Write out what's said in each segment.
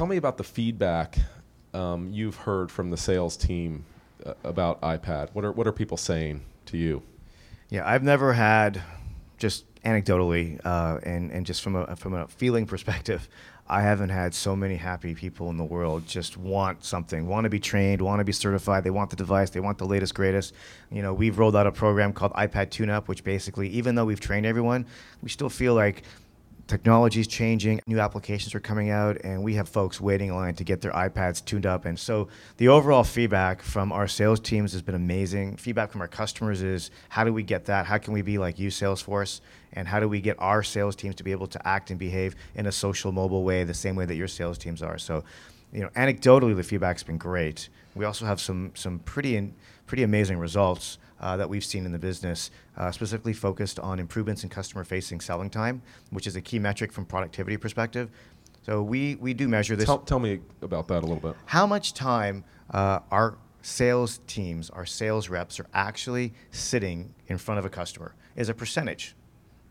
tell me about the feedback um, you've heard from the sales team uh, about iPad. What are what are people saying to you? Yeah, I've never had just anecdotally uh, and and just from a from a feeling perspective, I haven't had so many happy people in the world just want something, want to be trained, want to be certified. They want the device, they want the latest, greatest. You know, we've rolled out a program called iPad Tune Up, which basically, even though we've trained everyone, we still feel like technology is changing, new applications are coming out, and we have folks waiting in line to get their iPads tuned up. And so the overall feedback from our sales teams has been amazing. Feedback from our customers is how do we get that? How can we be like you, Salesforce? And how do we get our sales teams to be able to act and behave in a social, mobile way, the same way that your sales teams are? So, you know, anecdotally, the feedback's been great. We also have some some pretty in, pretty amazing results uh, that we've seen in the business, uh, specifically focused on improvements in customer-facing selling time, which is a key metric from productivity perspective. So we, we do measure this. Tell, tell me about that a little bit. How much time uh, our sales teams, our sales reps, are actually sitting in front of a customer is a percentage,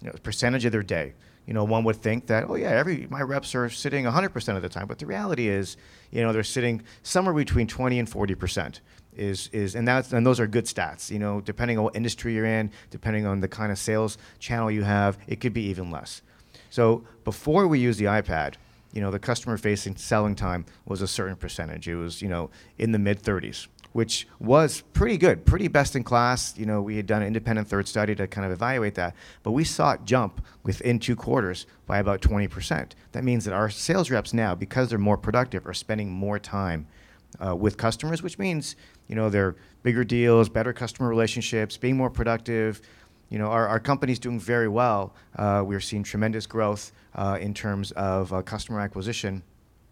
you know, a percentage of their day. You know, one would think that, oh yeah, every my reps are sitting 100% of the time, but the reality is, you know, they're sitting somewhere between 20 and 40 percent is is and that's and those are good stats. You know, depending on what industry you're in, depending on the kind of sales channel you have, it could be even less. So before we use the iPad, you know, the customer facing selling time was a certain percentage. It was, you know, in the mid 30s, which was pretty good, pretty best in class. You know, we had done an independent third study to kind of evaluate that, but we saw it jump within two quarters by about 20%. That means that our sales reps now, because they're more productive, are spending more time uh, with customers, which means you know they're bigger deals, better customer relationships, being more productive. You know, our, our company's doing very well. Uh, we're seeing tremendous growth uh, in terms of uh, customer acquisition.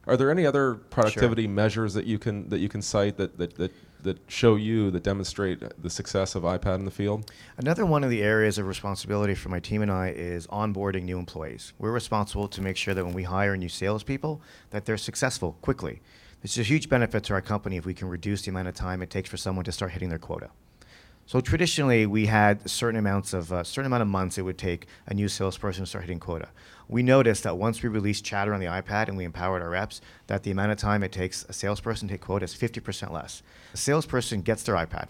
Are there any other productivity sure. measures that you can that you can cite that, that, that that show you that demonstrate the success of iPad in the field? Another one of the areas of responsibility for my team and I is onboarding new employees. We're responsible to make sure that when we hire new salespeople, that they're successful quickly. It's a huge benefit to our company if we can reduce the amount of time it takes for someone to start hitting their quota. So traditionally, we had certain amounts of uh, certain amount of months it would take a new salesperson to start hitting quota. We noticed that once we released Chatter on the iPad and we empowered our reps, that the amount of time it takes a salesperson to hit quota is 50% less. A salesperson gets their iPad.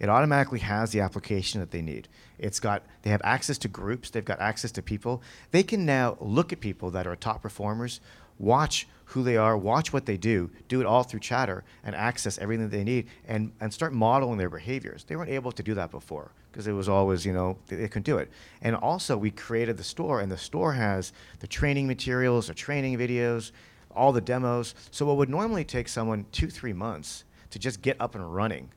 It automatically has the application that they need. It's got they have access to groups, they've got access to people. They can now look at people that are top performers, watch who they are, watch what they do, do it all through chatter, and access everything they need, and, and start modeling their behaviors. They weren't able to do that before because it was always, you know, they, they, couldn't do it. And also, we created the store, and the store has the training materials, the training videos, all the demos. So, what would normally take someone two, three months to just get up and running,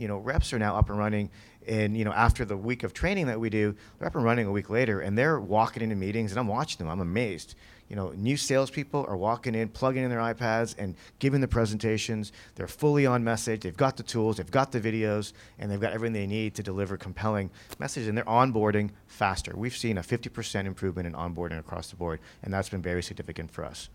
you know, reps are now up and running and you know after the week of training that we do, they're up and running a week later, and they're walking into meetings, and I'm watching them. I'm amazed. You know, new salespeople are walking in, plugging in their iPads, and giving the presentations. They're fully on message. They've got the tools, they've got the videos, and they've got everything they need to deliver compelling messages. And they're onboarding faster. We've seen a 50% improvement in onboarding across the board, and that's been very significant for us.